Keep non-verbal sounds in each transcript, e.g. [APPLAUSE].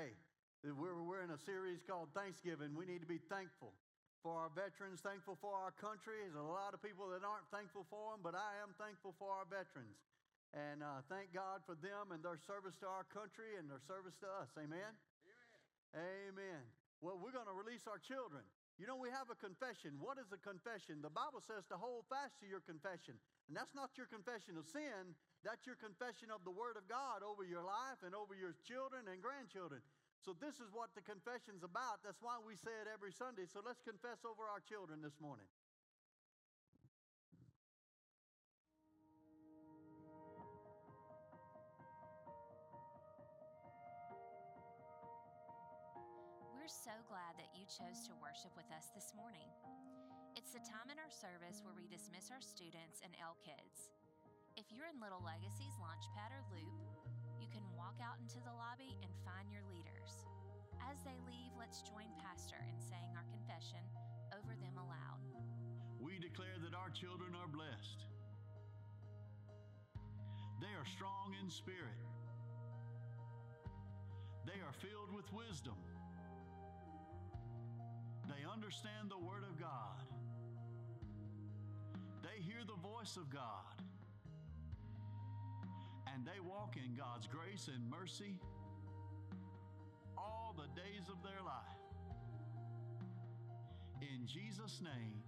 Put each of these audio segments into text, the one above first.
Hey, we're, we're in a series called Thanksgiving. We need to be thankful for our veterans, thankful for our country. There's a lot of people that aren't thankful for them, but I am thankful for our veterans. And uh, thank God for them and their service to our country and their service to us. Amen? Amen. Amen. Well, we're going to release our children. You know, we have a confession. What is a confession? The Bible says to hold fast to your confession. And that's not your confession of sin, that's your confession of the Word of God over your life and over your children and grandchildren. So, this is what the confession's about. That's why we say it every Sunday. So, let's confess over our children this morning. Chose to worship with us this morning. It's the time in our service where we dismiss our students and L kids. If you're in Little Legacy's Launchpad or Loop, you can walk out into the lobby and find your leaders. As they leave, let's join Pastor in saying our confession over them aloud. We declare that our children are blessed. They are strong in spirit. They are filled with wisdom. They understand the Word of God. They hear the voice of God. And they walk in God's grace and mercy all the days of their life. In Jesus' name,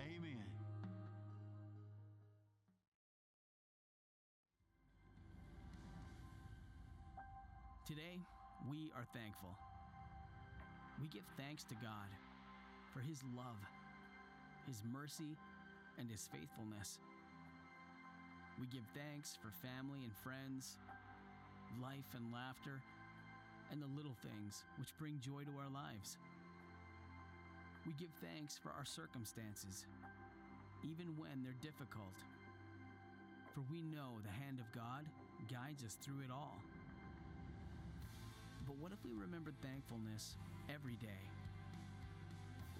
amen. Today, we are thankful. We give thanks to God for His love, His mercy, and His faithfulness. We give thanks for family and friends, life and laughter, and the little things which bring joy to our lives. We give thanks for our circumstances, even when they're difficult, for we know the hand of God guides us through it all. But what if we remembered thankfulness every day?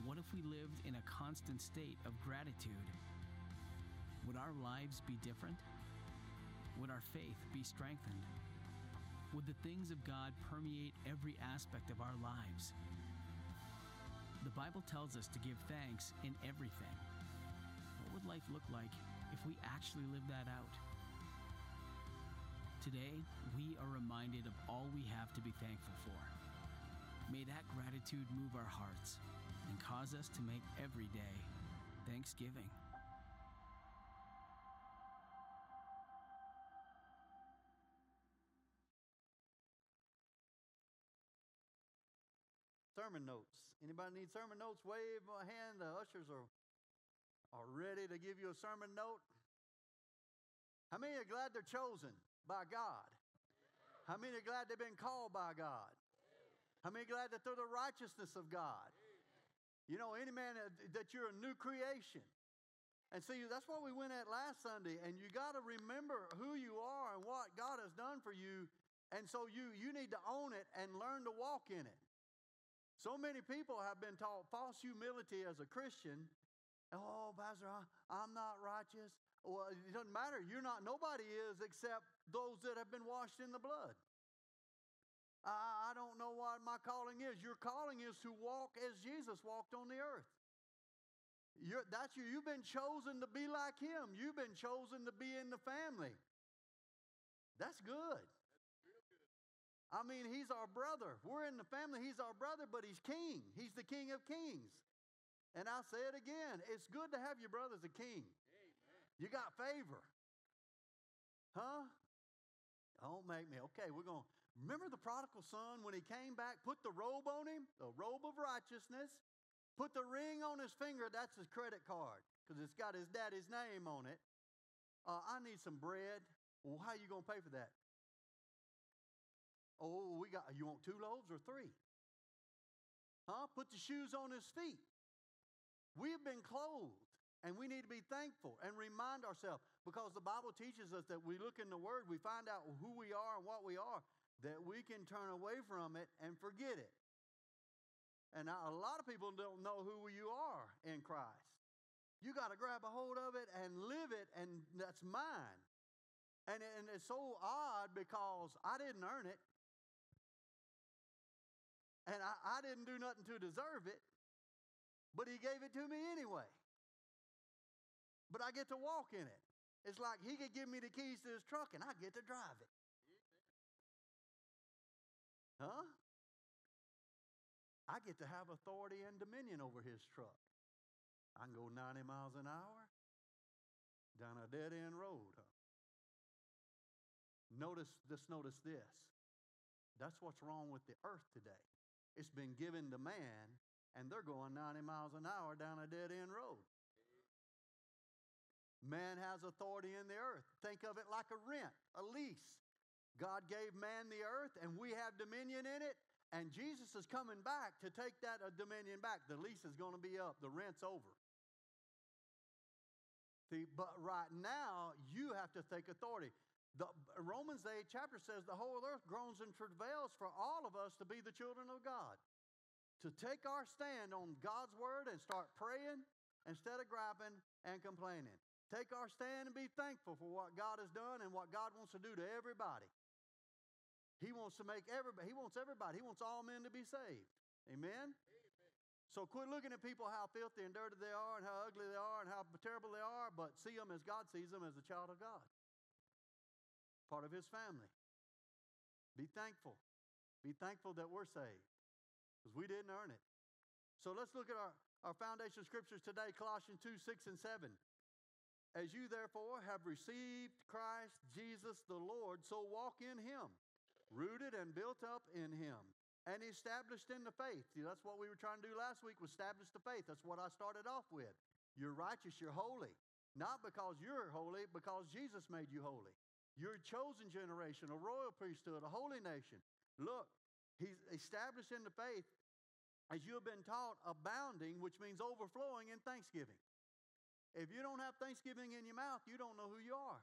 What if we lived in a constant state of gratitude? Would our lives be different? Would our faith be strengthened? Would the things of God permeate every aspect of our lives? The Bible tells us to give thanks in everything. What would life look like if we actually lived that out? Today, we are reminded of all we have to be thankful for. May that gratitude move our hearts and cause us to make every day Thanksgiving. Sermon notes. Anybody need sermon notes? Wave a hand. The ushers are, are ready to give you a sermon note. How many are glad they're chosen by God? How many are glad they've been called by God? How many glad that they're the righteousness of God? You know, any man that you're a new creation. And see, that's what we went at last Sunday. And you got to remember who you are and what God has done for you. And so you, you need to own it and learn to walk in it. So many people have been taught false humility as a Christian. Oh, Pastor, I'm not righteous. Well, it doesn't matter. You're not, nobody is except those that have been washed in the blood. I, I don't know what my calling is. Your calling is to walk as Jesus walked on the earth. You're, that's you. You've been chosen to be like him. You've been chosen to be in the family. That's good. I mean, he's our brother. We're in the family. He's our brother, but he's king. He's the king of kings. And I'll say it again it's good to have your brother as a king. Amen. You got favor. Huh? Don't make me. Okay, we're going to remember the prodigal son when he came back, put the robe on him, the robe of righteousness, put the ring on his finger. That's his credit card because it's got his daddy's name on it. Uh, I need some bread. Well, how are you going to pay for that? Oh, we got, you want two loaves or three? Huh? Put the shoes on his feet. We have been clothed. And we need to be thankful and remind ourselves because the Bible teaches us that we look in the Word, we find out who we are and what we are, that we can turn away from it and forget it. And a lot of people don't know who you are in Christ. You got to grab a hold of it and live it, and that's mine. And, and it's so odd because I didn't earn it. And I, I didn't do nothing to deserve it, but He gave it to me anyway. But I get to walk in it. It's like He could give me the keys to His truck and I get to drive it. Huh? I get to have authority and dominion over his truck. I can go 90 miles an hour down a dead end road. Huh? Notice, just notice this. That's what's wrong with the earth today. It's been given to man, and they're going 90 miles an hour down a dead end road. Man has authority in the earth. Think of it like a rent, a lease. God gave man the earth, and we have dominion in it. And Jesus is coming back to take that uh, dominion back. The lease is going to be up, the rent's over. See, but right now, you have to take authority. The Romans 8 chapter says the whole earth groans and travails for all of us to be the children of God. To take our stand on God's word and start praying instead of griping and complaining. Take our stand and be thankful for what God has done and what God wants to do to everybody. He wants to make everybody, he wants everybody, he wants all men to be saved. Amen? Amen? So quit looking at people how filthy and dirty they are and how ugly they are and how terrible they are, but see them as God sees them as a child of God, part of his family. Be thankful. Be thankful that we're saved because we didn't earn it. So let's look at our, our foundation scriptures today Colossians 2 6 and 7. As you therefore have received Christ Jesus the Lord, so walk in him rooted and built up in him and established in the faith. See, that's what we were trying to do last week was establish the faith. That's what I started off with. You're righteous, you're holy. Not because you're holy, because Jesus made you holy. You're a chosen generation, a royal priesthood, a holy nation. Look, he's established in the faith as you have been taught, abounding, which means overflowing in thanksgiving. If you don't have thanksgiving in your mouth, you don't know who you are.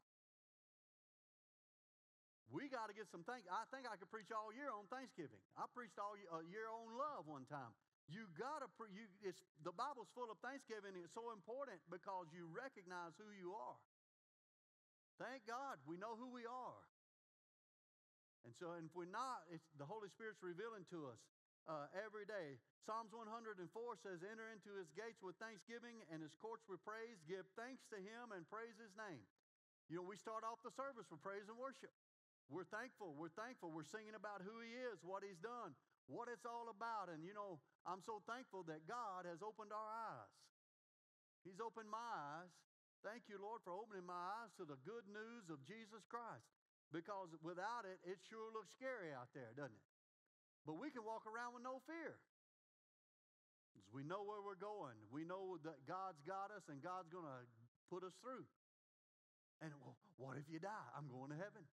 We got to get some thank. I think I could preach all year on Thanksgiving. I preached all year on love one time. You got to. Pre- you, it's the Bible's full of Thanksgiving. It's so important because you recognize who you are. Thank God we know who we are. And so, and if we're not, it's the Holy Spirit's revealing to us uh, every day. Psalms 104 says, "Enter into His gates with thanksgiving and His courts with praise. Give thanks to Him and praise His name." You know, we start off the service with praise and worship. We're thankful. We're thankful. We're singing about who He is, what He's done, what it's all about. And, you know, I'm so thankful that God has opened our eyes. He's opened my eyes. Thank you, Lord, for opening my eyes to the good news of Jesus Christ. Because without it, it sure looks scary out there, doesn't it? But we can walk around with no fear. Because we know where we're going. We know that God's got us and God's going to put us through. And well, what if you die? I'm going to heaven.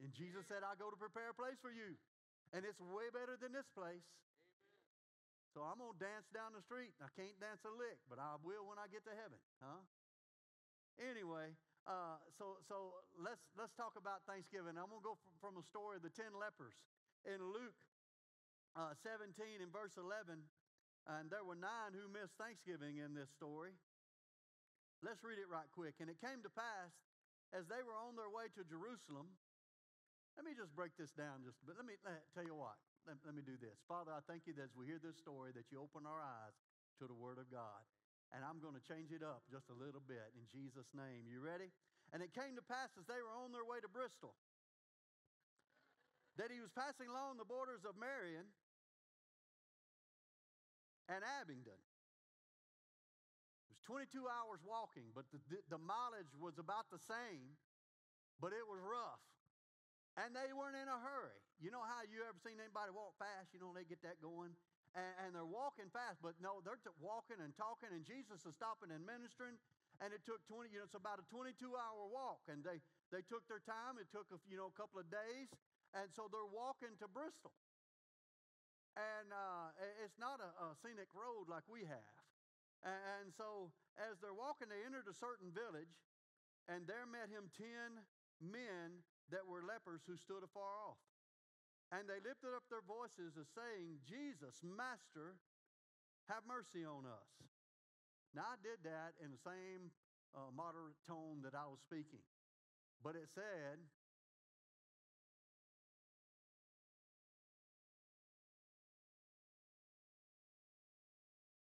And Jesus said, I go to prepare a place for you. And it's way better than this place. Amen. So I'm going to dance down the street. I can't dance a lick, but I will when I get to heaven. Huh? Anyway, uh, so so let's let's talk about Thanksgiving. I'm going to go from, from the story of the ten lepers in Luke uh, 17 and verse 11, and there were nine who missed Thanksgiving in this story. Let's read it right quick. And it came to pass as they were on their way to Jerusalem let me just break this down just but let me let, tell you what. Let, let me do this. Father, I thank you that as we hear this story that you open our eyes to the word of God. And I'm going to change it up just a little bit in Jesus' name. You ready? And it came to pass as they were on their way to Bristol that he was passing along the borders of Marion and Abingdon. It was 22 hours walking, but the, the mileage was about the same, but it was rough. And they weren't in a hurry. You know how you ever seen anybody walk fast? You know, they get that going. And, and they're walking fast, but no, they're t- walking and talking, and Jesus is stopping and ministering. And it took 20, you know, it's about a 22 hour walk. And they, they took their time. It took, a, you know, a couple of days. And so they're walking to Bristol. And uh, it's not a, a scenic road like we have. And so as they're walking, they entered a certain village, and there met him 10 men that were lepers who stood afar off. And they lifted up their voices as saying, Jesus, Master, have mercy on us. Now, I did that in the same uh, moderate tone that I was speaking. But it said,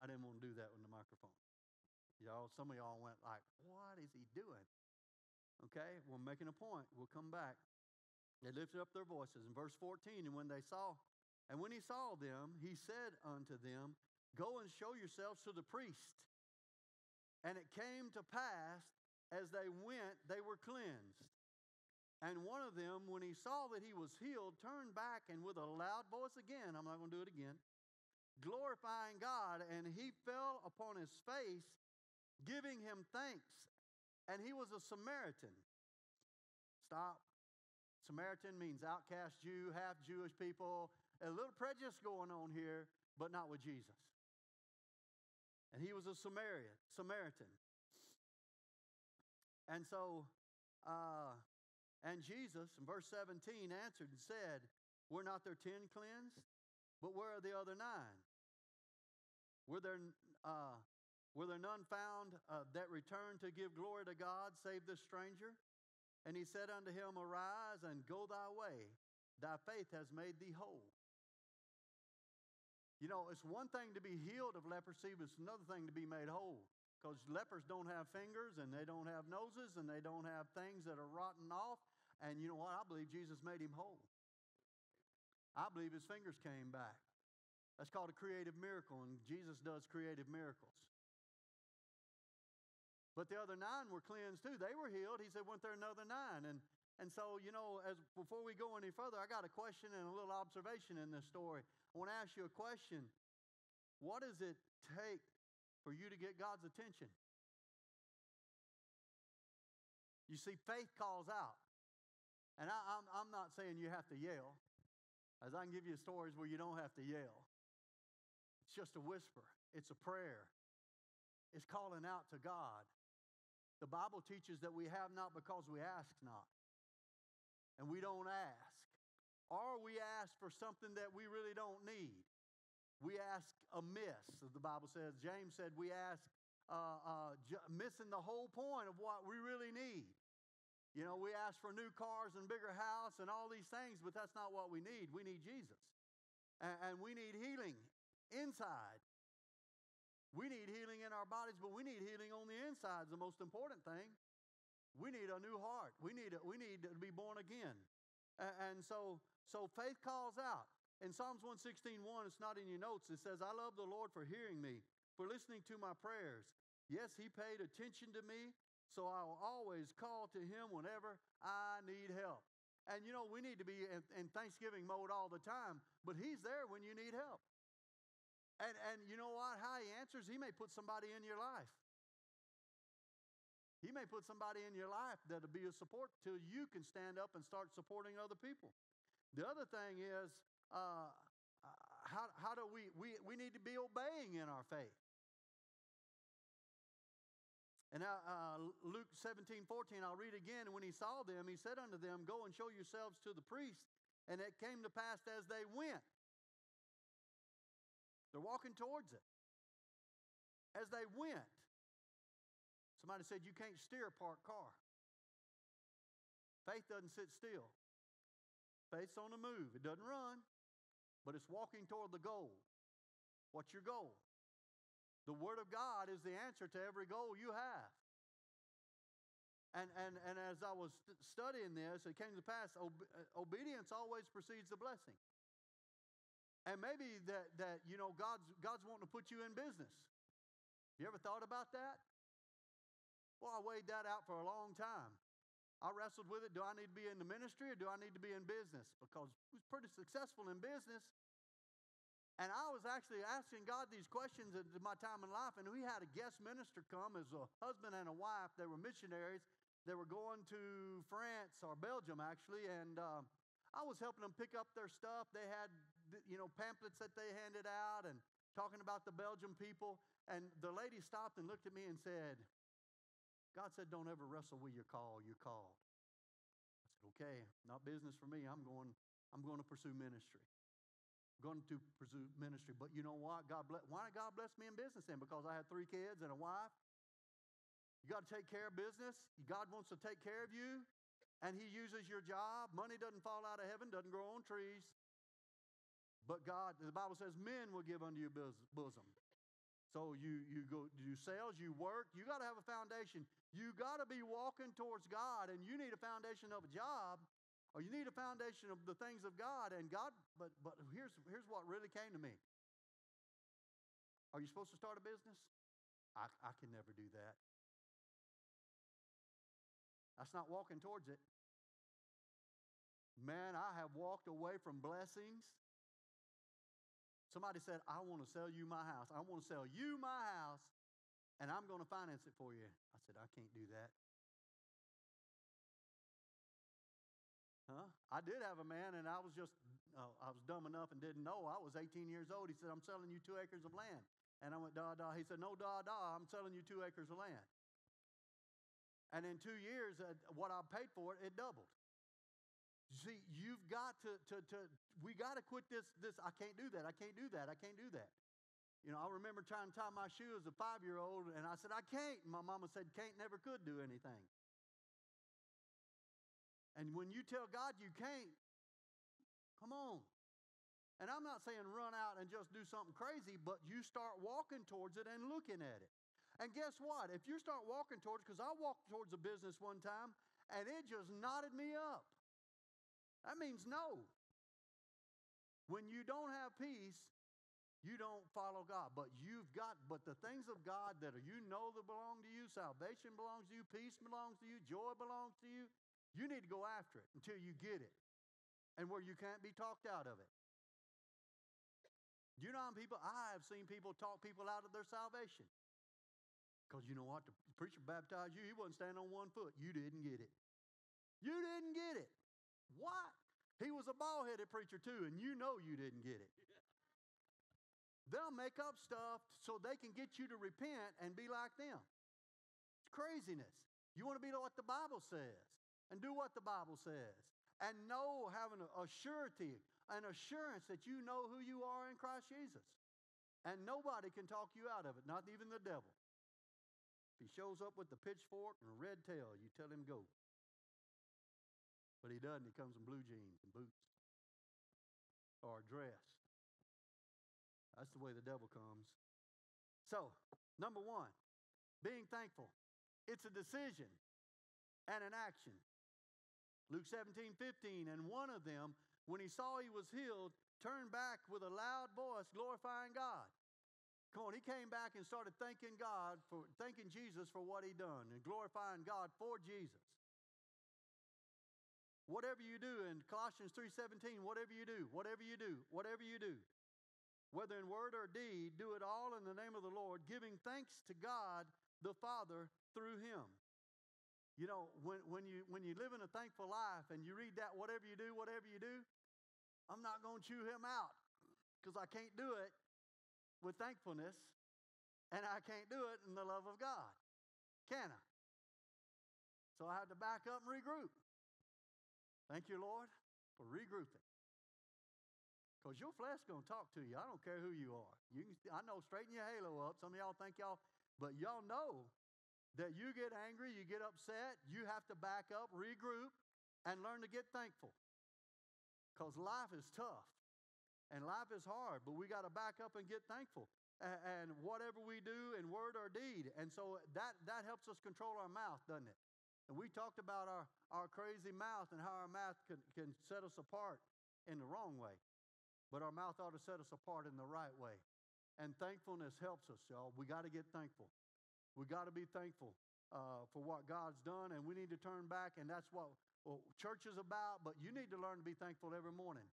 I didn't want to do that with the microphone. Y'all, some of y'all went like, what is he doing? Okay, we're making a point. We'll come back. They lifted up their voices. In verse 14, and when they saw, and when he saw them, he said unto them, Go and show yourselves to the priest. And it came to pass as they went, they were cleansed. And one of them, when he saw that he was healed, turned back and with a loud voice again, I'm not going to do it again, glorifying God, and he fell upon his face, giving him thanks. And he was a Samaritan. Stop. Samaritan means outcast Jew, half Jewish people. A little prejudice going on here, but not with Jesus. And he was a Samaritan. Samaritan. And so, uh, and Jesus in verse 17 answered and said, Were not there ten cleansed? But where are the other nine? Were there, uh, were there none found uh, that returned to give glory to God save this stranger? And he said unto him, Arise and go thy way. Thy faith has made thee whole. You know, it's one thing to be healed of leprosy, but it's another thing to be made whole. Because lepers don't have fingers and they don't have noses and they don't have things that are rotten off. And you know what? I believe Jesus made him whole. I believe his fingers came back. That's called a creative miracle, and Jesus does creative miracles. But the other nine were cleansed too. They were healed. He said, Weren't there another nine? And and so, you know, as before we go any further, I got a question and a little observation in this story. I want to ask you a question. What does it take for you to get God's attention? You see, faith calls out. And I, I'm, I'm not saying you have to yell, as I can give you stories where you don't have to yell. It's just a whisper, it's a prayer, it's calling out to God. The Bible teaches that we have not because we ask not and we don't ask. Or we ask for something that we really don't need. We ask amiss, as the Bible says. James said we ask uh, uh, j- missing the whole point of what we really need. You know, we ask for new cars and bigger house and all these things, but that's not what we need. We need Jesus. And, and we need healing inside. We need healing in our bodies, but we need healing on the inside, is the most important thing. We need a new heart. We need, we need to be born again. And, and so, so faith calls out. In Psalms 116, 1, it's not in your notes. It says, I love the Lord for hearing me, for listening to my prayers. Yes, he paid attention to me, so I will always call to him whenever I need help. And you know, we need to be in, in Thanksgiving mode all the time, but he's there when you need help. And, and you know what? How he answers, he may put somebody in your life. He may put somebody in your life that'll be a support till you can stand up and start supporting other people. The other thing is, uh, how, how do we, we, we need to be obeying in our faith. And now, uh, Luke 17, 14, I'll read again. When he saw them, he said unto them, Go and show yourselves to the priest. And it came to pass as they went. They're walking towards it. As they went, Somebody said you can't steer a parked car. Faith doesn't sit still. Faith's on the move. It doesn't run, but it's walking toward the goal. What's your goal? The Word of God is the answer to every goal you have. And, and, and as I was studying this, it came to pass uh, obedience always precedes the blessing. And maybe that, that you know, God's, God's wanting to put you in business. You ever thought about that? Well, I weighed that out for a long time. I wrestled with it. Do I need to be in the ministry or do I need to be in business? Because I was pretty successful in business. And I was actually asking God these questions at my time in life. And we had a guest minister come as a husband and a wife. They were missionaries. They were going to France or Belgium, actually. And uh, I was helping them pick up their stuff. They had, you know, pamphlets that they handed out and talking about the Belgian people. And the lady stopped and looked at me and said, God said, Don't ever wrestle with your call, you're called. I said, Okay, not business for me. I'm going, I'm going to pursue ministry. I'm going to pursue ministry. But you know what? God bless why did God bless me in business then? Because I had three kids and a wife. You got to take care of business. God wants to take care of you, and He uses your job. Money doesn't fall out of heaven, doesn't grow on trees. But God, the Bible says, men will give unto your bosom. So you you go you sales, you work, you got to have a foundation. You got to be walking towards God and you need a foundation of a job or you need a foundation of the things of God and God but but here's here's what really came to me. Are you supposed to start a business? I, I can never do that. That's not walking towards it. Man, I have walked away from blessings. Somebody said, I want to sell you my house. I want to sell you my house, and I'm going to finance it for you. I said, I can't do that. Huh? I did have a man, and I was just, uh, I was dumb enough and didn't know. I was 18 years old. He said, I'm selling you two acres of land. And I went, da, da. He said, no, da, da. I'm selling you two acres of land. And in two years, uh, what I paid for it, it doubled. See, you've got to, to, to we got to quit this, this, I can't do that, I can't do that, I can't do that. You know, I remember trying to tie my shoe as a five year old, and I said, I can't. And my mama said, can't never could do anything. And when you tell God you can't, come on. And I'm not saying run out and just do something crazy, but you start walking towards it and looking at it. And guess what? If you start walking towards, because I walked towards a business one time and it just knotted me up. That means no. When you don't have peace, you don't follow God. But you've got, but the things of God that are, you know that belong to you, salvation belongs to you, peace belongs to you, joy belongs to you, you need to go after it until you get it. And where you can't be talked out of it. You know how people, I have seen people talk people out of their salvation. Because you know what? The preacher baptized you, he wasn't standing on one foot. You didn't get it. You didn't get it. What? He was a bald headed preacher too, and you know you didn't get it. [LAUGHS] They'll make up stuff so they can get you to repent and be like them. It's craziness. You want to be what the Bible says and do what the Bible says and know, having a, a surety, an assurance that you know who you are in Christ Jesus. And nobody can talk you out of it, not even the devil. If he shows up with the pitchfork and a red tail, you tell him go. But he doesn't. He comes in blue jeans and boots or a dress. That's the way the devil comes. So, number one, being thankful. It's a decision and an action. Luke 17, 15, and one of them when he saw he was healed, turned back with a loud voice, glorifying God. Come on, he came back and started thanking God for thanking Jesus for what he done and glorifying God for Jesus. Whatever you do in Colossians 3:17, whatever you do, whatever you do, whatever you do, whether in word or deed, do it all in the name of the Lord, giving thanks to God the Father through him. You know, when, when, you, when you live in a thankful life and you read that, whatever you do, whatever you do, I'm not going to chew him out because I can't do it with thankfulness and I can't do it in the love of God. Can I? So I have to back up and regroup. Thank you, Lord, for regrouping. Because your flesh going to talk to you. I don't care who you are. You can, I know, straighten your halo up. Some of y'all think y'all, but y'all know that you get angry, you get upset, you have to back up, regroup, and learn to get thankful. Because life is tough and life is hard, but we got to back up and get thankful. And whatever we do in word or deed. And so that, that helps us control our mouth, doesn't it? And we talked about our, our crazy mouth and how our mouth can, can set us apart in the wrong way. But our mouth ought to set us apart in the right way. And thankfulness helps us, y'all. We got to get thankful. We got to be thankful uh, for what God's done, and we need to turn back. And that's what well, church is about, but you need to learn to be thankful every morning.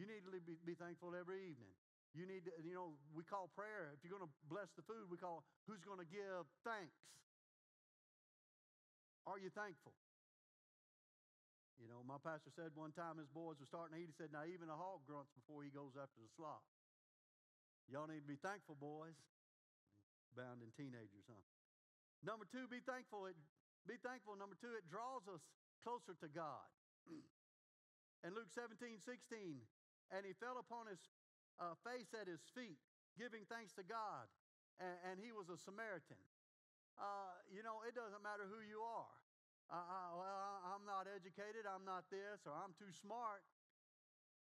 You need to be, be thankful every evening. You need to, you know, we call prayer. If you're going to bless the food, we call who's going to give thanks. Are you thankful? You know, my pastor said one time his boys were starting to eat, he said, Now, even a hog grunts before he goes after the slop. Y'all need to be thankful, boys. Bound in teenagers, huh? Number two, be thankful. It, be thankful. Number two, it draws us closer to God. [CLEARS THROAT] and Luke 17, 16, and he fell upon his uh, face at his feet, giving thanks to God. And, and he was a Samaritan. Uh, you know, it doesn't matter who you are. Uh, uh well, I'm not educated, I'm not this, or I'm too smart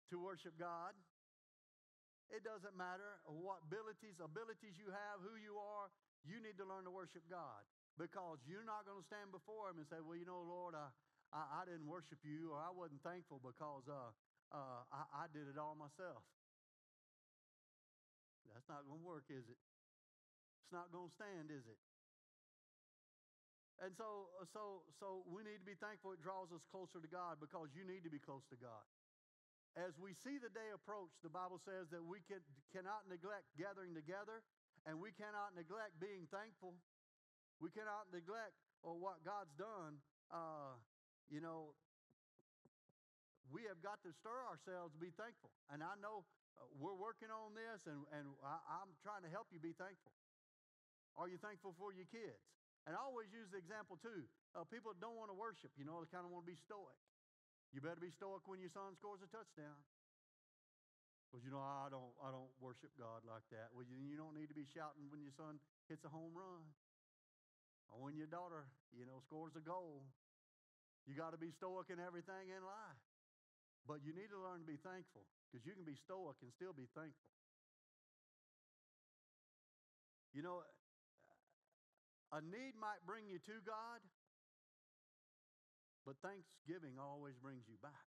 to worship God. It doesn't matter what abilities, abilities you have, who you are, you need to learn to worship God because you're not going to stand before Him and say, Well, you know, Lord, I, I, I didn't worship you or I wasn't thankful because uh, uh, I, I did it all myself. That's not going to work, is it? It's not going to stand, is it? And so, so, so we need to be thankful. It draws us closer to God because you need to be close to God. As we see the day approach, the Bible says that we can, cannot neglect gathering together and we cannot neglect being thankful. We cannot neglect or what God's done. Uh, you know, we have got to stir ourselves to be thankful. And I know uh, we're working on this, and, and I, I'm trying to help you be thankful. Are you thankful for your kids? And I always use the example too. Uh, people that don't want to worship, you know, they kind of want to be stoic. You better be stoic when your son scores a touchdown. Because you know, I don't, I don't worship God like that. Well, you, you don't need to be shouting when your son hits a home run. Or when your daughter, you know, scores a goal. You got to be stoic in everything in life. But you need to learn to be thankful because you can be stoic and still be thankful. You know, a need might bring you to God, but thanksgiving always brings you back.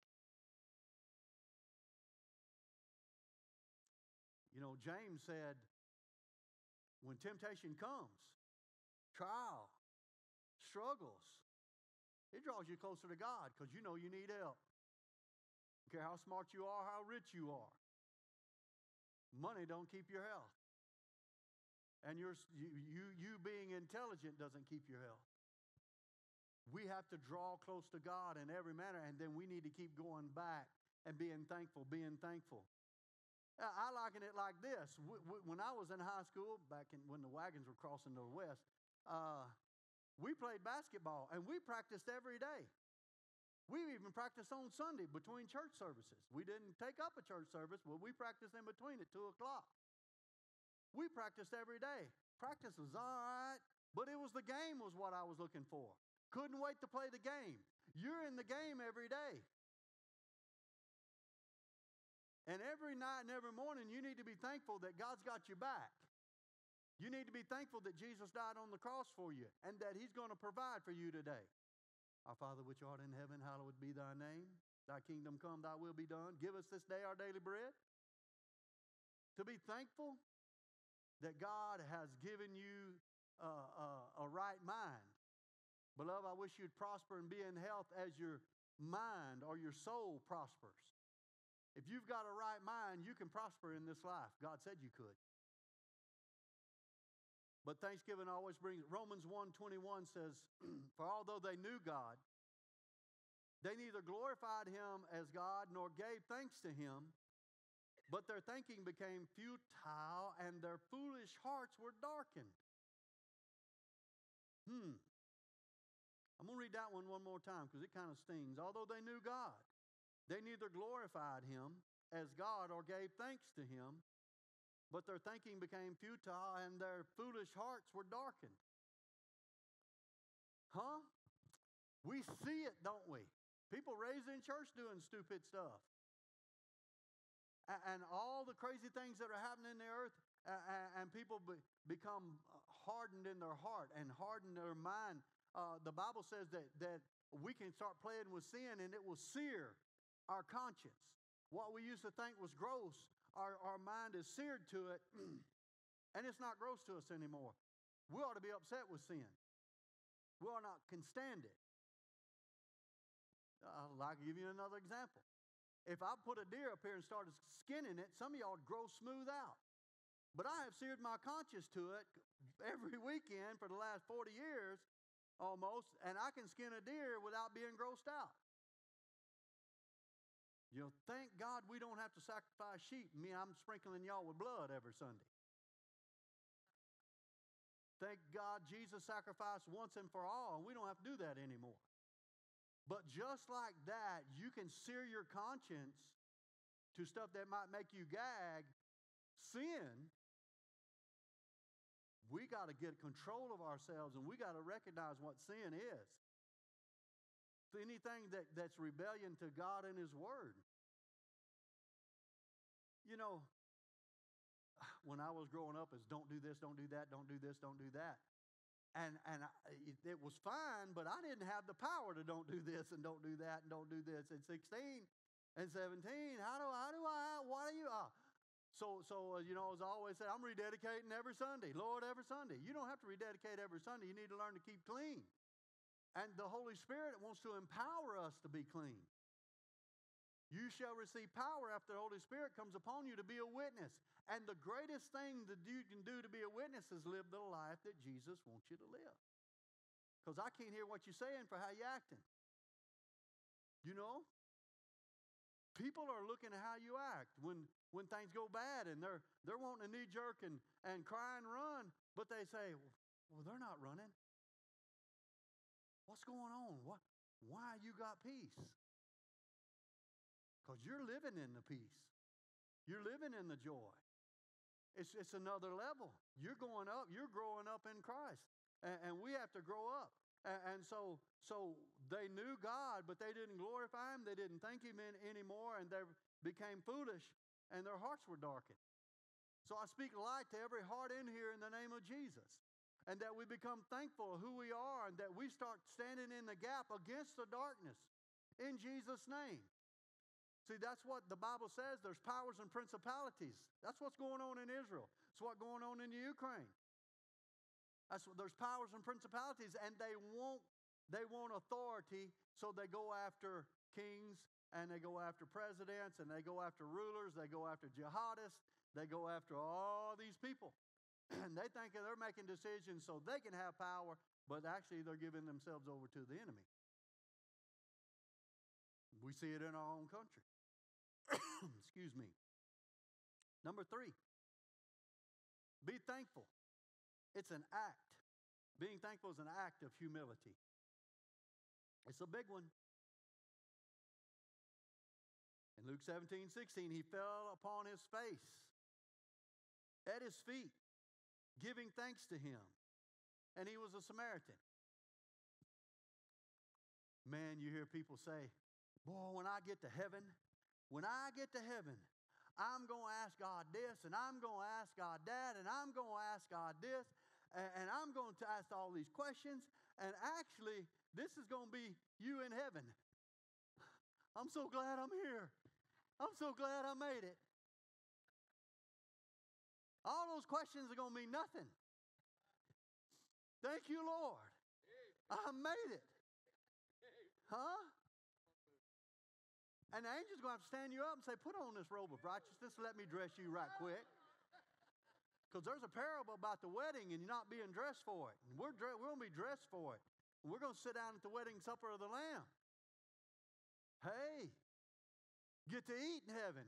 You know, James said, when temptation comes, trial, struggles, it draws you closer to God because you know you need help. Don't care how smart you are, how rich you are. Money don't keep your health. And your, you, you, you being intelligent doesn't keep your health. We have to draw close to God in every manner, and then we need to keep going back and being thankful, being thankful. I liken it like this. When I was in high school, back in, when the wagons were crossing the west, uh, we played basketball and we practiced every day. We even practiced on Sunday between church services. We didn't take up a church service, but we practiced in between at 2 o'clock. We practiced every day. Practice was all right, but it was the game was what I was looking for. Couldn't wait to play the game. You're in the game every day. And every night and every morning, you need to be thankful that God's got your back. You need to be thankful that Jesus died on the cross for you and that He's going to provide for you today. Our Father, which art in heaven, hallowed be thy name. Thy kingdom come, thy will be done. Give us this day our daily bread. To be thankful that God has given you uh, uh, a right mind. Beloved, I wish you'd prosper and be in health as your mind or your soul prospers. If you've got a right mind, you can prosper in this life. God said you could. But thanksgiving always brings Romans 1:21 says, [CLEARS THROAT] "For although they knew God, they neither glorified him as God nor gave thanks to him, but their thinking became futile and their foolish hearts were darkened. Hmm. I'm going to read that one one more time because it kind of stings. Although they knew God, they neither glorified him as God or gave thanks to him, but their thinking became futile and their foolish hearts were darkened. Huh? We see it, don't we? People raised in church doing stupid stuff and all the crazy things that are happening in the earth, and people become hardened in their heart and harden their mind. Uh, the Bible says that, that we can start playing with sin and it will sear our conscience. What we used to think was gross, our, our mind is seared to it, [CLEARS THROAT] and it's not gross to us anymore. We ought to be upset with sin. We ought not can stand it. I'll give you another example. If I put a deer up here and started skinning it, some of y'all would grow smooth out. But I have seared my conscience to it every weekend for the last 40 years almost, and I can skin a deer without being grossed out. You know, thank God we don't have to sacrifice sheep. Me, I'm sprinkling y'all with blood every Sunday. Thank God Jesus sacrificed once and for all, and we don't have to do that anymore. But just like that, you can sear your conscience to stuff that might make you gag. Sin, we got to get control of ourselves and we got to recognize what sin is. Anything that, that's rebellion to God and His Word. You know, [SIGHS] when I was growing up is don't do this, don't do that, don't do this, don't do that. And, and I, it, was fine, but I didn't have the power to don't do this and don't do that and don't do this. At 16 and 17, how do, how do I, why do you, uh, so, so uh, you know, as I always say, I'm rededicating every Sunday, Lord, every Sunday. You don't have to rededicate every Sunday. You need to learn to keep clean. And the Holy Spirit wants to empower us to be clean. You shall receive power after the Holy Spirit comes upon you to be a witness. And the greatest thing that you can do to be a witness is live the life that Jesus wants you to live. Because I can't hear what you're saying for how you're acting. You know? People are looking at how you act when, when things go bad and they're, they're wanting to knee jerk and, and cry and run, but they say, well, they're not running. What's going on? What, why you got peace? Because you're living in the peace. You're living in the joy. It's, it's another level. You're going up. You're growing up in Christ. And, and we have to grow up. And, and, so, so they knew God, but they didn't glorify Him. They didn't thank Him in, anymore, and they became foolish, and their hearts were darkened. So I speak light to every heart in here in the name of Jesus, and that we become thankful of who we are, and that we start standing in the gap against the darkness in Jesus' name. See, that's what the Bible says. There's powers and principalities. That's what's going on in Israel. It's what's going on in the Ukraine. That's what, there's powers and principalities, and they want they want authority, so they go after kings and they go after presidents and they go after rulers, they go after jihadists, they go after all these people. [CLEARS THROAT] and they think they're making decisions so they can have power, but actually they're giving themselves over to the enemy. We see it in our own country. [CLEARS THROAT] Excuse me. Number three, be thankful. It's an act. Being thankful is an act of humility. It's a big one. In Luke 17, 16, he fell upon his face at his feet, giving thanks to him. And he was a Samaritan. Man, you hear people say, Boy, when I get to heaven, when I get to heaven, I'm going to ask God this, and I'm going to ask God that, and I'm going to ask God this, and, I'm going to ask all these questions. And actually, this is going to be you in heaven. I'm so glad I'm here. I'm so glad I made it. All those questions are going to mean nothing. Thank you, Lord. I made it. Huh? And the angel's going to have to stand you up and say, Put on this robe of righteousness. Let me dress you right quick. Because there's a parable about the wedding and you're not being dressed for it. And we're, we're going to be dressed for it. And we're going to sit down at the wedding supper of the Lamb. Hey, get to eat in heaven.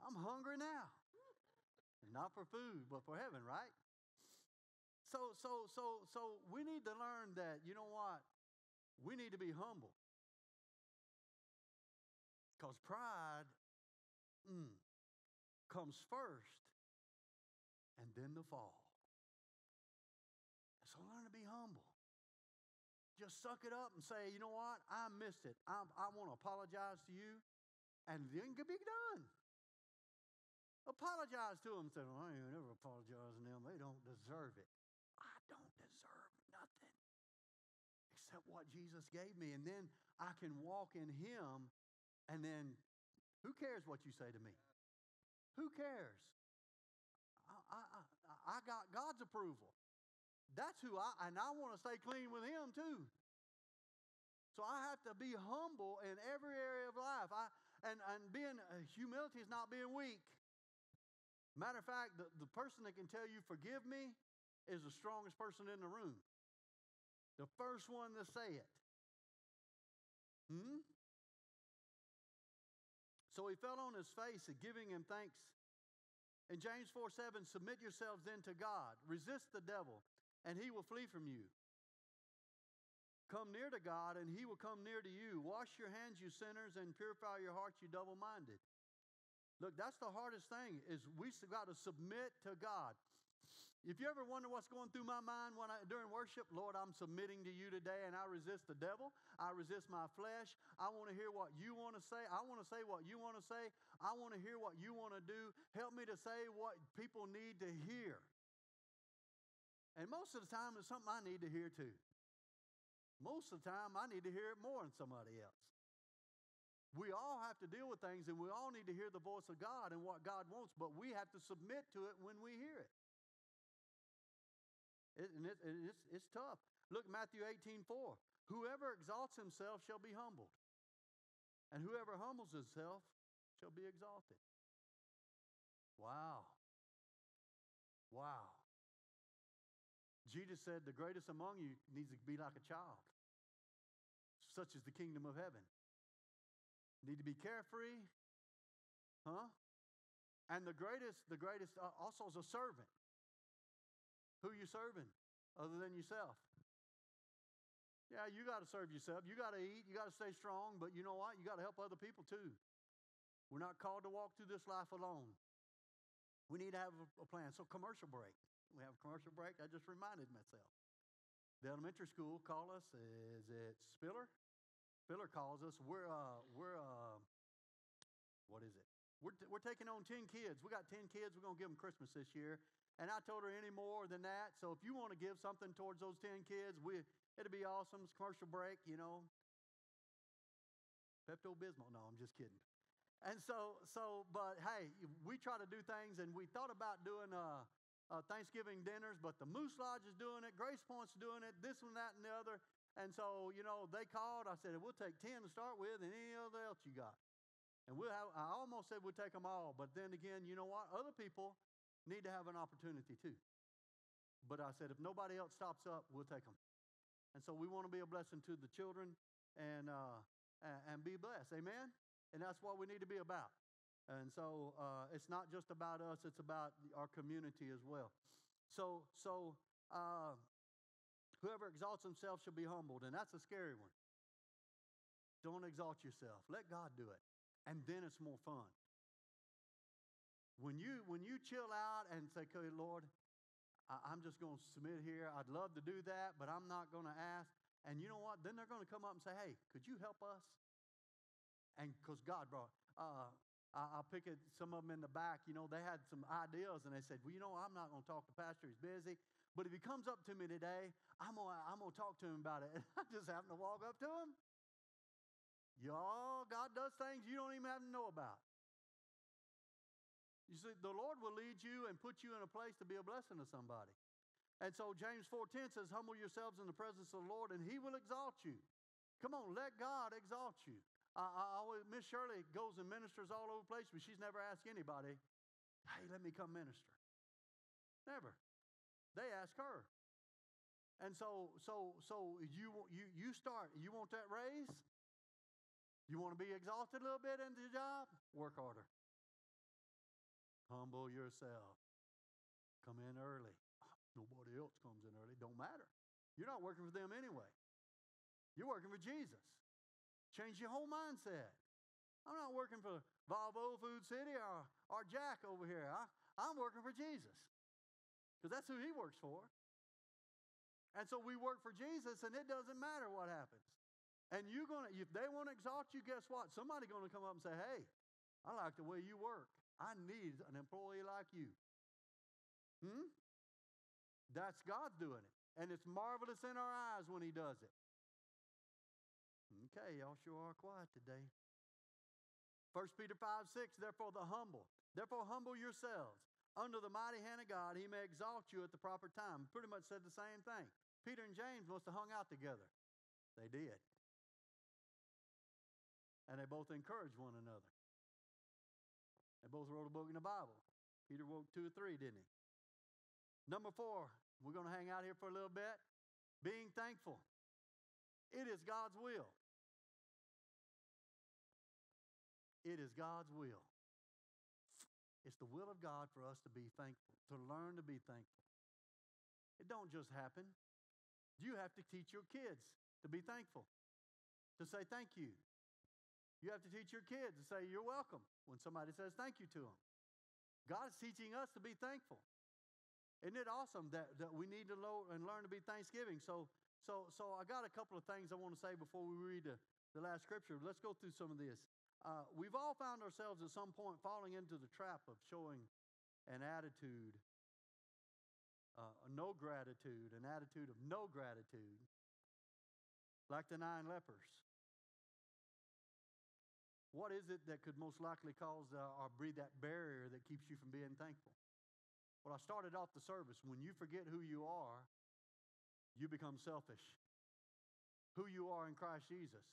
I'm hungry now. Not for food, but for heaven, right? So, so, so, so we need to learn that, you know what? We need to be humble. Because pride mm, comes first and then the fall. So learn to be humble. Just suck it up and say, you know what? I missed it. I, I want to apologize to you, and then it can be done. Apologize to them. Say, well, I ain't never apologize to them. They don't deserve it. I don't deserve nothing except what Jesus gave me. And then I can walk in Him and then, who cares what you say to me? Who cares? I, I, I, got God's approval. That's who I, and I want to stay clean with Him too. So I have to be humble in every area of life. I, and, and being uh, humility is not being weak. Matter of fact, the, the person that can tell you, forgive me, is the strongest person in the room. The first one to say it. Hmm? So he fell on his face, giving him thanks. In James 4 7, submit yourselves then to God. Resist the devil, and he will flee from you. Come near to God, and he will come near to you. Wash your hands, you sinners, and purify your hearts, you double minded. Look, that's the hardest thing is we've got to submit to God. If you ever wonder what's going through my mind when I, during worship, Lord, I'm submitting to you today and I resist the devil. I resist my flesh. I want to hear what you want to say. I want to say what you want to say. I want to hear what you want to do. Help me to say what people need to hear. And most of the time, it's something I need to hear too. Most of the time, I need to hear it more than somebody else. We all have to deal with things and we all need to hear the voice of God and what God wants, but we have to submit to it when we hear it. It, and it, it's, it's tough. Look, Matthew 18 4. Whoever exalts himself shall be humbled, and whoever humbles himself shall be exalted. Wow. Wow. Jesus said, The greatest among you needs to be like a child. Such is the kingdom of heaven. Need to be carefree, huh? And the greatest, the greatest uh, also is a servant. Who you serving other than yourself? Yeah, you got to serve yourself. You got to eat. You got to stay strong. But you know what? You got to help other people too. We're not called to walk through this life alone. We need to have a, plan. So, commercial break. We have a commercial break. I just reminded myself. The elementary school called us. Is it Spiller? Spiller calls us. We're uh, we're uh, what is it? We're, t- we're taking on 10 kids. We got 10 kids. We're going to give them Christmas this year. And I told her any more than that. So if you want to give something towards those 10 kids, we, it'd be awesome. It's commercial break, you know. Pepto Bismol. No, I'm just kidding. And so, so, but hey, we try to do things, and we thought about doing uh, uh, Thanksgiving dinners, but the Moose Lodge is doing it, Grace Point's doing it, this one, that, and the other. And so, you know, they called. I said, we'll take 10 to start with, and any other else you got. And we'll have, I almost said we'll take them all, but then again, you know what? Other people need to have an opportunity too. But I said, if nobody else stops up, we'll take them. And so we want to be a blessing to the children and, uh, and be blessed. Amen? And that's what we need to be about. And so uh, it's not just about us, it's about our community as well. So, so uh, whoever exalts himself shall be humbled. And that's a scary one. Don't exalt yourself. Let God do it. And then it's more fun. When you when you chill out and say, okay, Lord, I, am just going to submit here. I'd love to do that, but I'm not going to ask. And you know what? Then they're going to come up and say, hey, could you help us? And because God brought, uh, I'll pick it, some of them in the back, you know, they had some ideas and they said, well, you know, I'm not going to talk to Pastor. He's busy. But if he comes up to me today, I'm going to I'm gonna talk to him about it. [LAUGHS] And I just happen to walk up to him. Y'all, God does things you don't even have to know about. You see, the Lord will lead you and put you in a place to be a blessing to somebody. And so James 4.10 says, humble yourselves in the presence of the Lord and he will exalt you. Come on, let God exalt you. I, I always, Miss Shirley goes and ministers all over the place, but she's never asked anybody, hey, let me come minister. Never. They ask her. And so, so, so you, you, you start, you want that raise? You want to be exalted a little bit in the job? Work harder. Humble yourself. Come in early. [SIGHS] Nobody else comes in early. Don't matter. You're not working for them anyway. You're working for Jesus. Change your whole mindset. I'm not working for Volvo, Food City, or, or Jack over here. I, I'm working for Jesus because that's who he works for. And so we work for Jesus, and it doesn't matter what happens. And you're gonna, if they want to exalt you, guess what? Somebody's gonna come up and say, "Hey, I like the way you work. I need an employee like you. Hmm? That's God doing it. And it's marvelous in our eyes when He does it. Okay, y'all sure are quiet today. 1 Peter 5 6, therefore the humble, therefore humble yourselves under the mighty hand of God, he may exalt you at the proper time. Pretty much said the same thing. Peter and James must have hung out together. They did. And they both encouraged one another. They both wrote a book in the Bible. Peter wrote two or three, didn't he? Number four, we're going to hang out here for a little bit. Being thankful. It is God's will. It is God's will. It's the will of God for us to be thankful, to learn to be thankful. It don't just happen. You have to teach your kids to be thankful, to say thank you, you have to teach your kids to say you're welcome when somebody says thank you to them. God is teaching us to be thankful. Isn't it awesome that, that we need to lo- and learn to be Thanksgiving? So, so, so I got a couple of things I want to say before we read the, the last scripture. Let's go through some of this. Uh, we've all found ourselves at some point falling into the trap of showing an attitude, uh, no gratitude, an attitude of no gratitude, like the nine lepers. What is it that could most likely cause uh, or breed that barrier that keeps you from being thankful? Well, I started off the service. When you forget who you are, you become selfish. Who you are in Christ Jesus.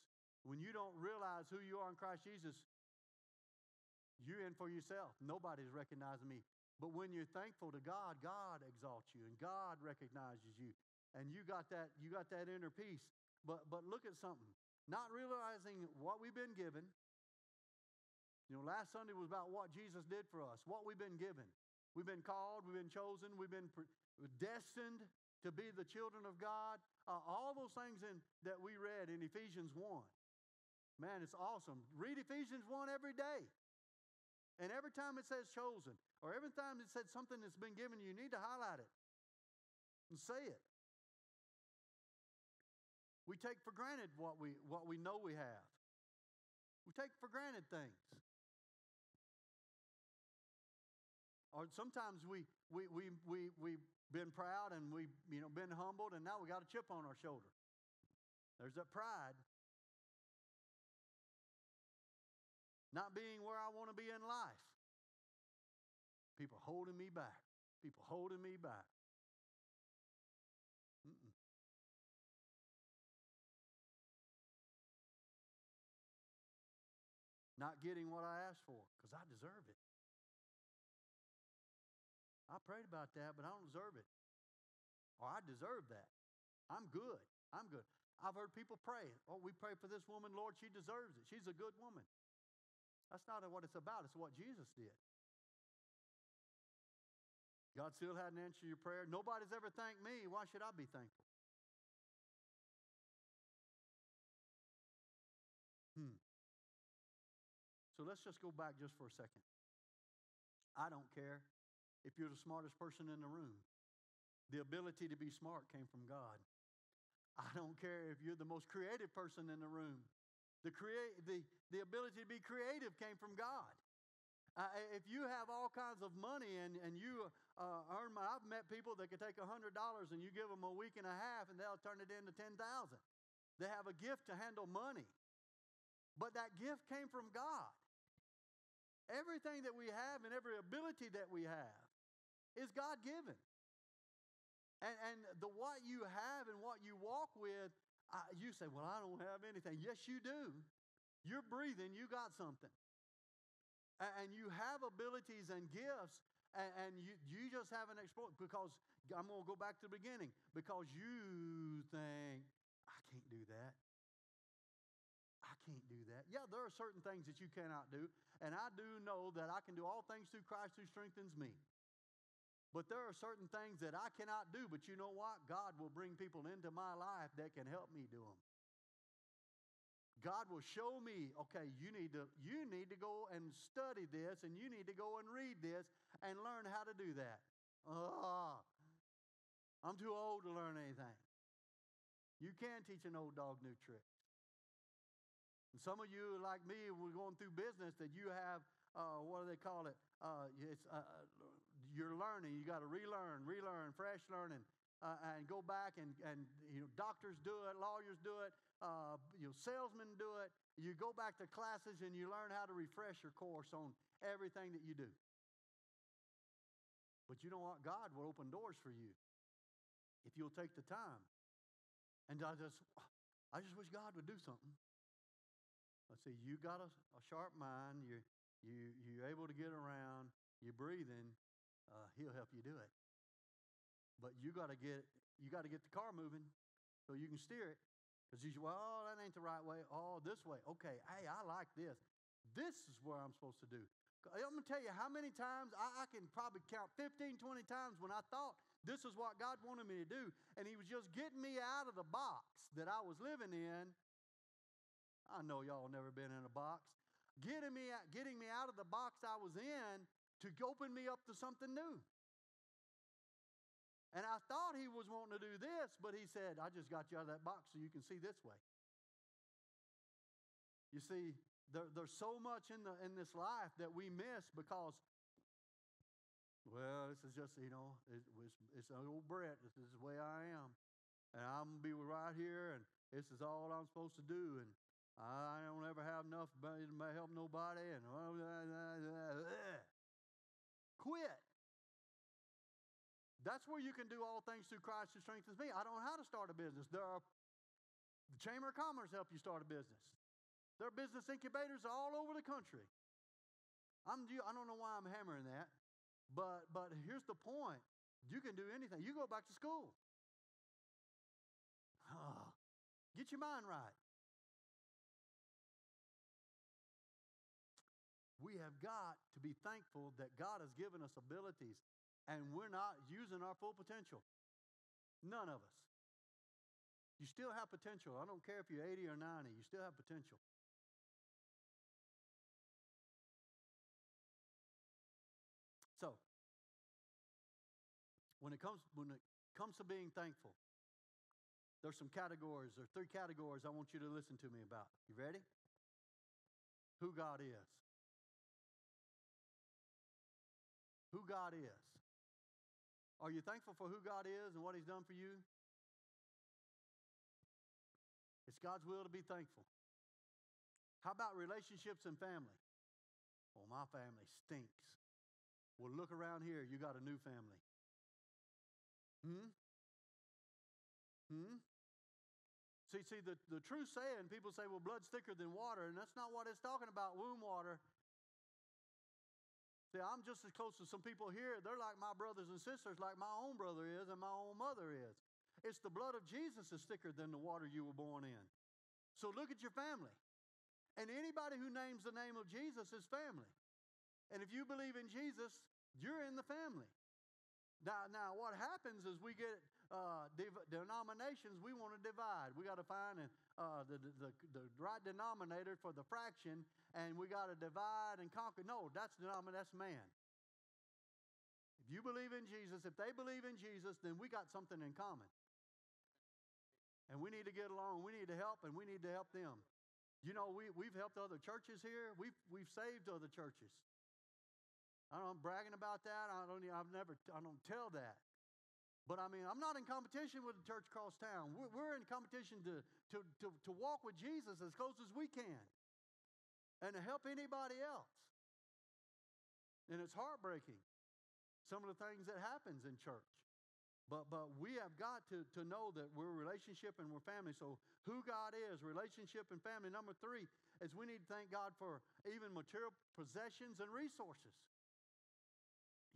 When you don't realize who you are in Christ Jesus, you're in for yourself. Nobody's recognizing me. But when you're thankful to God, God exalts you and God recognizes you. And you got that, you got that inner peace. But but look at something. Not realizing what we've been given, you know, last Sunday was about what Jesus did for us, what we've been given. We've been called, we've been chosen, we've been destined to be the children of God. Uh, all those things in, that we read in Ephesians 1. Man, it's awesome. Read Ephesians 1 every day. And every time it says chosen, or every time it says something that's been given you, you need to highlight it and say it. We take for granted what we, what we know we have. We take for granted things. Or sometimes we, we, we, we, we've been proud and we've you know, been humbled, and now we got a chip on our shoulder. There's that pride. Not being where I want to be in life. People holding me back. People holding me back. Mm-mm. Not getting what I asked for because I deserve it. I prayed about that, but I don't deserve it. Or I deserve that. I'm good. I'm good. I've heard people pray. Oh, we pray for this woman, Lord, she deserves it. She's a good woman. That's not what it's about, it's what Jesus did. God still hadn't answered your prayer. Nobody's ever thanked me. Why should I be thankful? Hmm. So let's just go back just for a second. I don't care if you're the smartest person in the room. The ability to be smart came from God. I don't care if you're the most creative person in the room. The, create, the, the ability to be creative came from God. Uh, if you have all kinds of money and, and you uh, earn money, I've met people that could take $100 and you give them a week and a half and they'll turn it into 10000 They have a gift to handle money. But that gift came from God. Everything that we have and every ability that we have is God given. And, and the what you have and what you walk with, uh, you say, Well, I don't have anything. Yes, you do. You're breathing, you got something. And, and you have abilities and gifts, and, and you, you just haven't explored because I'm going to go back to the beginning because you think, I can't do that. I can't do that. Yeah, there are certain things that you cannot do, and I do know that I can do all things through Christ who strengthens me. But there are certain things that I cannot do, but you know what? God will bring people into my life that can help me do them. God will show me, okay, you need to you need to go and study this and you need to go and read this and learn how to do that. Oh, I'm too old to learn anything. You can teach an old dog new tricks. And some of you, like me, we're going through business that you have, uh, what do they call it? Uh, it's uh, you're learning. You got to relearn, relearn, fresh learning, uh, and go back and and you know doctors do it, lawyers do it, uh, you know salesmen do it. You go back to classes and you learn how to refresh your course on everything that you do. But you know what? God will open doors for you if you'll take the time. And I just, I just wish God would do something. Let's see, you got a, a sharp mind. You you you're able to get around. You're breathing uh, he'll help you do it. But you got to get you got to get the car moving so you can steer it. Because you say, well, oh, that ain't the right way. Oh, this way. Okay, hey, I like this. This is where I'm supposed to do. I'm going to tell you how many times, I, I can probably count 15, 20 times when I thought this is what God wanted me to do. And He was just getting me out of the box that I was living in. I know y'all never been in a box. Getting me, out, getting me out of the box I was in to open me up to something new. And I thought he was wanting to do this, but he said, I just got you out of that box so you can see this way. You see, there, there's so much in, the, in this life that we miss because, well, this is just, you know, it, it's, it's old Brett. This is the way I am. And I'm going to be right here, and this is all I'm supposed to do. And I don't ever have enough to help nobody. And quit. That's where you can do all things through Christ who strengthens me. I don't know how to start a business. There are the Chamber of Commerce help you start a business. There are business incubators all over the country. I'm, I don't know why I'm hammering that, but, but here's the point. You can do anything. You go back to school. Oh, get your mind right. We have got be thankful that God has given us abilities and we're not using our full potential. None of us. You still have potential. I don't care if you're 80 or 90, you still have potential. So, when it comes when it comes to being thankful, there's some categories. There are three categories I want you to listen to me about. You ready? Who God is. Who God is. Are you thankful for who God is and what He's done for you? It's God's will to be thankful. How about relationships and family? Well, my family stinks. Well, look around here. You got a new family. Hmm? Hmm? See, see, the, the true saying, people say, well, blood's thicker than water, and that's not what it's talking about, womb water. See, I'm just as close to some people here. They're like my brothers and sisters, like my own brother is and my own mother is. It's the blood of Jesus is thicker than the water you were born in. So look at your family. And anybody who names the name of Jesus is family. And if you believe in Jesus, you're in the family. Now, now what happens is we get uh, denominations we want to divide. We got to find uh, the, the, the right denominator for the fraction, and we got to divide and conquer. No, that's denominator. That's man. If you believe in Jesus, if they believe in Jesus, then we got something in common. And we need to get along. We need to help, and we need to help them. You know, we, we've helped other churches here. We've, we've saved other churches. I don't, I'm bragging about that. I don't, I've never, I don't tell that. But I mean, I'm not in competition with the church across town. We're, we're in competition to, to, to, to walk with Jesus as close as we can and to help anybody else. And it's heartbreaking, some of the things that happens in church. But, but we have got to, to know that we're relationship and we're family. So who God is, relationship and family. Number three is we need to thank God for even material possessions and resources.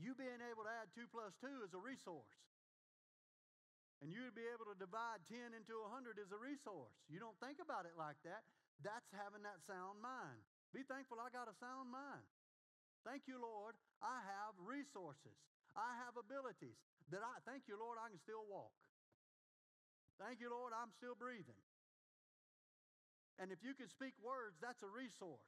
You being able to add two plus two is a resource. And you to be able to divide 10 into 100 is a resource. You don't think about it like that. That's having that sound mind. Be thankful I got a sound mind. Thank you, Lord. I have resources. I have abilities that I thank you, Lord, I can still walk. Thank you, Lord, I'm still breathing. And if you can speak words, that's a resource.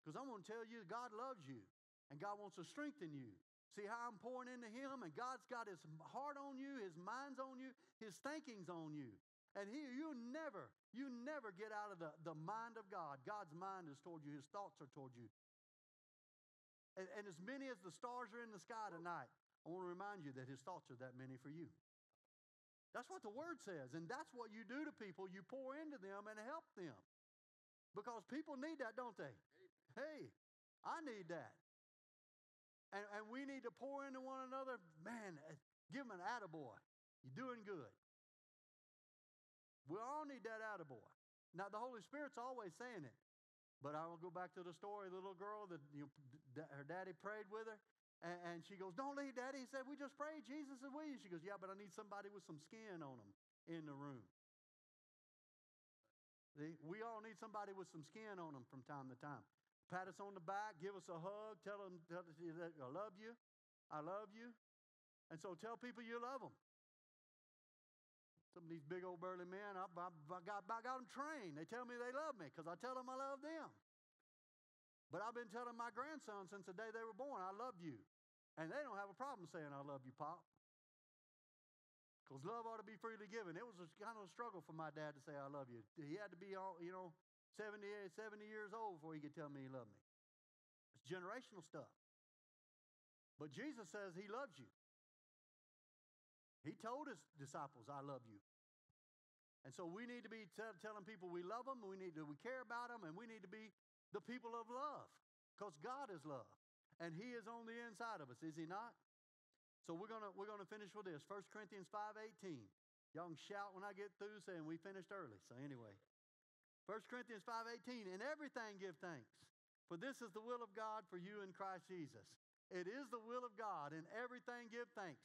Because I'm going to tell you, God loves you and God wants to strengthen you. See how I'm pouring into Him, and God's got His heart on you, His mind's on you, His thinking's on you. And He, you never, you never get out of the, the mind of God. God's mind is toward you, His thoughts are toward you. And, and as many as the stars are in the sky tonight, I want to remind you that His thoughts are that many for you. That's what the Word says, and that's what you do to people. You pour into them and help them. Because people need that, don't they? Hey, I need that. And, and we need to pour into one another. Man, uh, give them an attaboy. You're doing good. We all need that attaboy. Now, the Holy Spirit's always saying it. But I will go back to the story the little girl that you know, her daddy prayed with her. And, and she goes, Don't leave, daddy. He said, We just prayed. Jesus is with you. She goes, Yeah, but I need somebody with some skin on them in the room. We all need somebody with some skin on them from time to time pat us on the back, give us a hug, tell them, tell us that I love you, I love you. And so tell people you love them. Some of these big old burly men, I, I, I, got, I got them trained. They tell me they love me because I tell them I love them. But I've been telling my grandson since the day they were born, I love you. And they don't have a problem saying I love you, Pop. Because love ought to be freely given. It was a, kind of a struggle for my dad to say, I love you. He had to be, all, you know, 70, 70 years old before he could tell me he loved me. It's generational stuff. But Jesus says he loves you. He told his disciples, I love you. And so we need to be t- telling people we love them, we need to we care about them, and we need to be the people of love because God is love. And he is on the inside of us, is he not? So we're gonna we're gonna finish with this. 1 Corinthians 5:18. Y'all can shout when I get through saying we finished early. So anyway. 1 Corinthians 5:18, in everything give thanks, for this is the will of God for you in Christ Jesus. It is the will of God, in everything give thanks.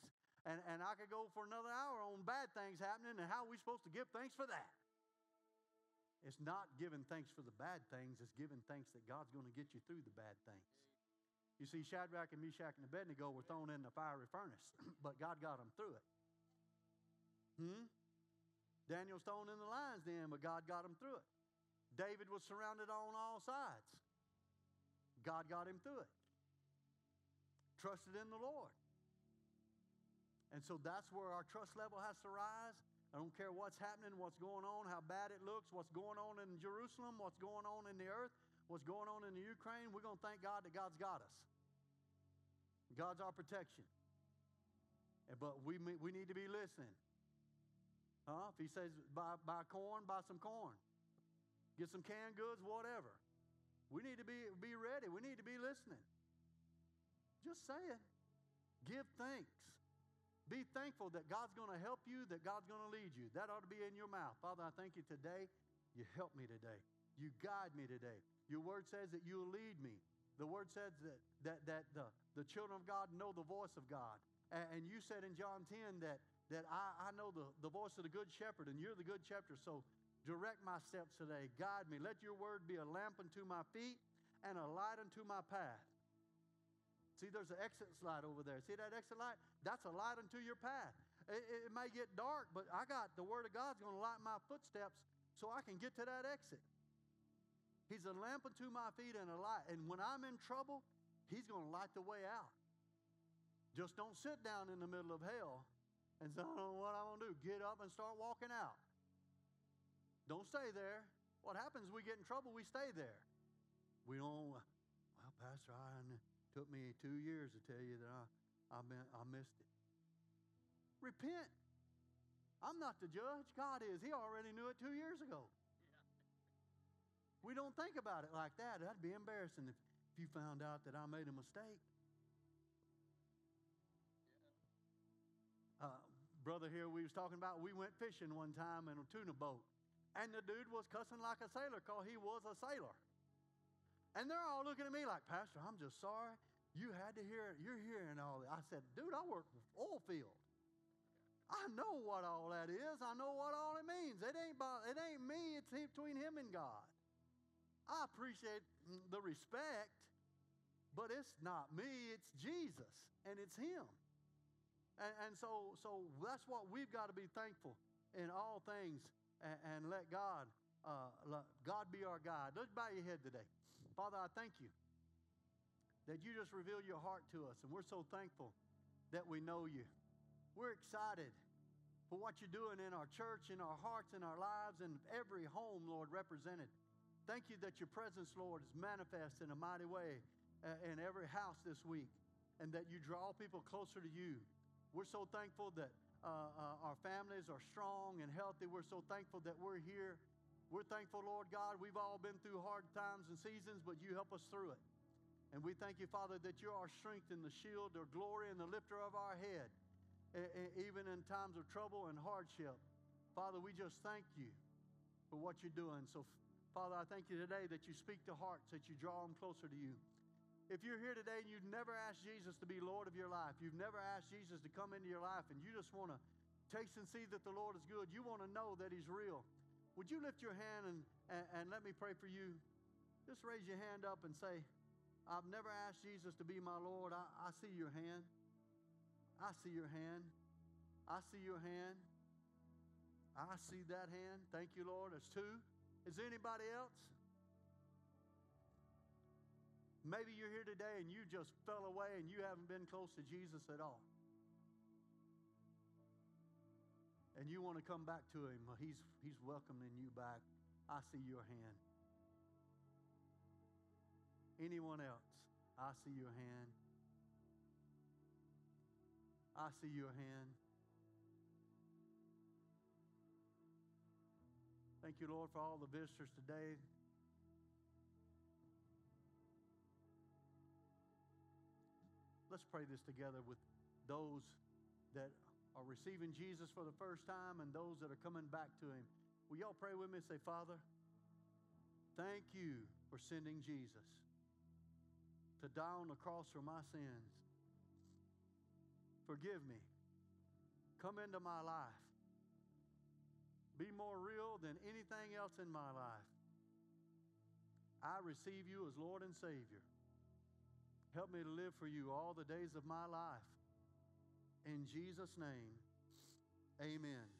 And, and I could go for another hour on bad things happening and how we're supposed to give thanks for that. It's not giving thanks for the bad things, it's giving thanks that God's going to get you through the bad things. You see, Shadrach and Meshach and Abednego were thrown in the fiery furnace, [CLEARS THROAT] but God got them through it. Hmm? Daniel's thrown in the lion's den, but God got him through it. David was surrounded on all sides. God got him through it. Trusted in the Lord. And so that's where our trust level has to rise. I don't care what's happening, what's going on, how bad it looks, what's going on in Jerusalem, what's going on in the earth, what's going on in the Ukraine. We're going to thank God that God's got us. God's our protection. But we, we need to be listening. Huh? If he says buy, buy corn, buy some corn. Get some canned goods, whatever. We need to be, be ready. We need to be listening. Just saying. Give thanks. Be thankful that God's going to help you, that God's going to lead you. That ought to be in your mouth. Father, I thank you today. You help me today. You guide me today. Your word says that you'll lead me. The word says that, that, that the, the children of God know the voice of God. And, and you said in John 10 that, that I, I know the, the voice of the good shepherd, and you're the good shepherd. So direct my steps today. Guide me. Let your word be a lamp unto my feet and a light unto my path. See, there's an exit light over there. See that exit light? That's a light unto your path. It, it may get dark, but I got the Word of God's going to light my footsteps so I can get to that exit. He's a lamp unto my feet and a light. And when I'm in trouble, He's going to light the way out. Just don't sit down in the middle of hell and say, I don't know what I'm going to do. Get up and start walking out. Don't stay there. What happens? We get in trouble, we stay there. We don't, well, Pastor, I took me two years to tell you that I, I, been, I missed it. Repent. I'm not the judge. God is. He already knew it two years ago. We don't think about it like that. That'd be embarrassing if, if you found out that I made a mistake. Uh, brother here we was talking about, we went fishing one time in a tuna boat. And the dude was cussing like a sailor because he was a sailor. And they're all looking at me like, Pastor, I'm just sorry. You had to hear it. You're hearing all that. I said, dude, I work oil field. I know what all that is. I know what all it means. It ain't about, it ain't me. It's between him and God. I appreciate the respect, but it's not me, it's Jesus, and it's Him. And, and so, so that's what we've got to be thankful in all things and, and let God, uh, let God be our guide. Let's bow your head today. Father, I thank you that you just reveal your heart to us, and we're so thankful that we know you. We're excited for what you're doing in our church, in our hearts, in our lives, in every home, Lord, represented. Thank you that your presence, Lord, is manifest in a mighty way uh, in every house this week and that you draw people closer to you. We're so thankful that uh, uh, our families are strong and healthy. We're so thankful that we're here. We're thankful, Lord God, we've all been through hard times and seasons, but you help us through it. And we thank you, Father, that you're our strength and the shield, our glory, and the lifter of our head, even in times of trouble and hardship. Father, we just thank you for what you're doing. So, Father, I thank you today that you speak to hearts, that you draw them closer to you. If you're here today and you've never asked Jesus to be Lord of your life, you've never asked Jesus to come into your life, and you just want to taste and see that the Lord is good, you want to know that He's real, would you lift your hand and, and, and let me pray for you? Just raise your hand up and say, I've never asked Jesus to be my Lord. I, I see your hand. I see your hand. I see your hand. I see that hand. Thank you, Lord. There's two. Is there anybody else? Maybe you're here today and you just fell away and you haven't been close to Jesus at all. and you want to come back to Him, He's, he's welcoming you back. I see your hand. Anyone else? I see your hand. I see your hand. Thank you, Lord, for all the visitors today. Let's pray this together with those that are receiving Jesus for the first time and those that are coming back to Him. Will y'all pray with me and say, Father, thank you for sending Jesus to die on the cross for my sins. Forgive me. Come into my life. Be more real than anything else in my life. I receive you as Lord and Savior. Help me to live for you all the days of my life. In Jesus' name, amen.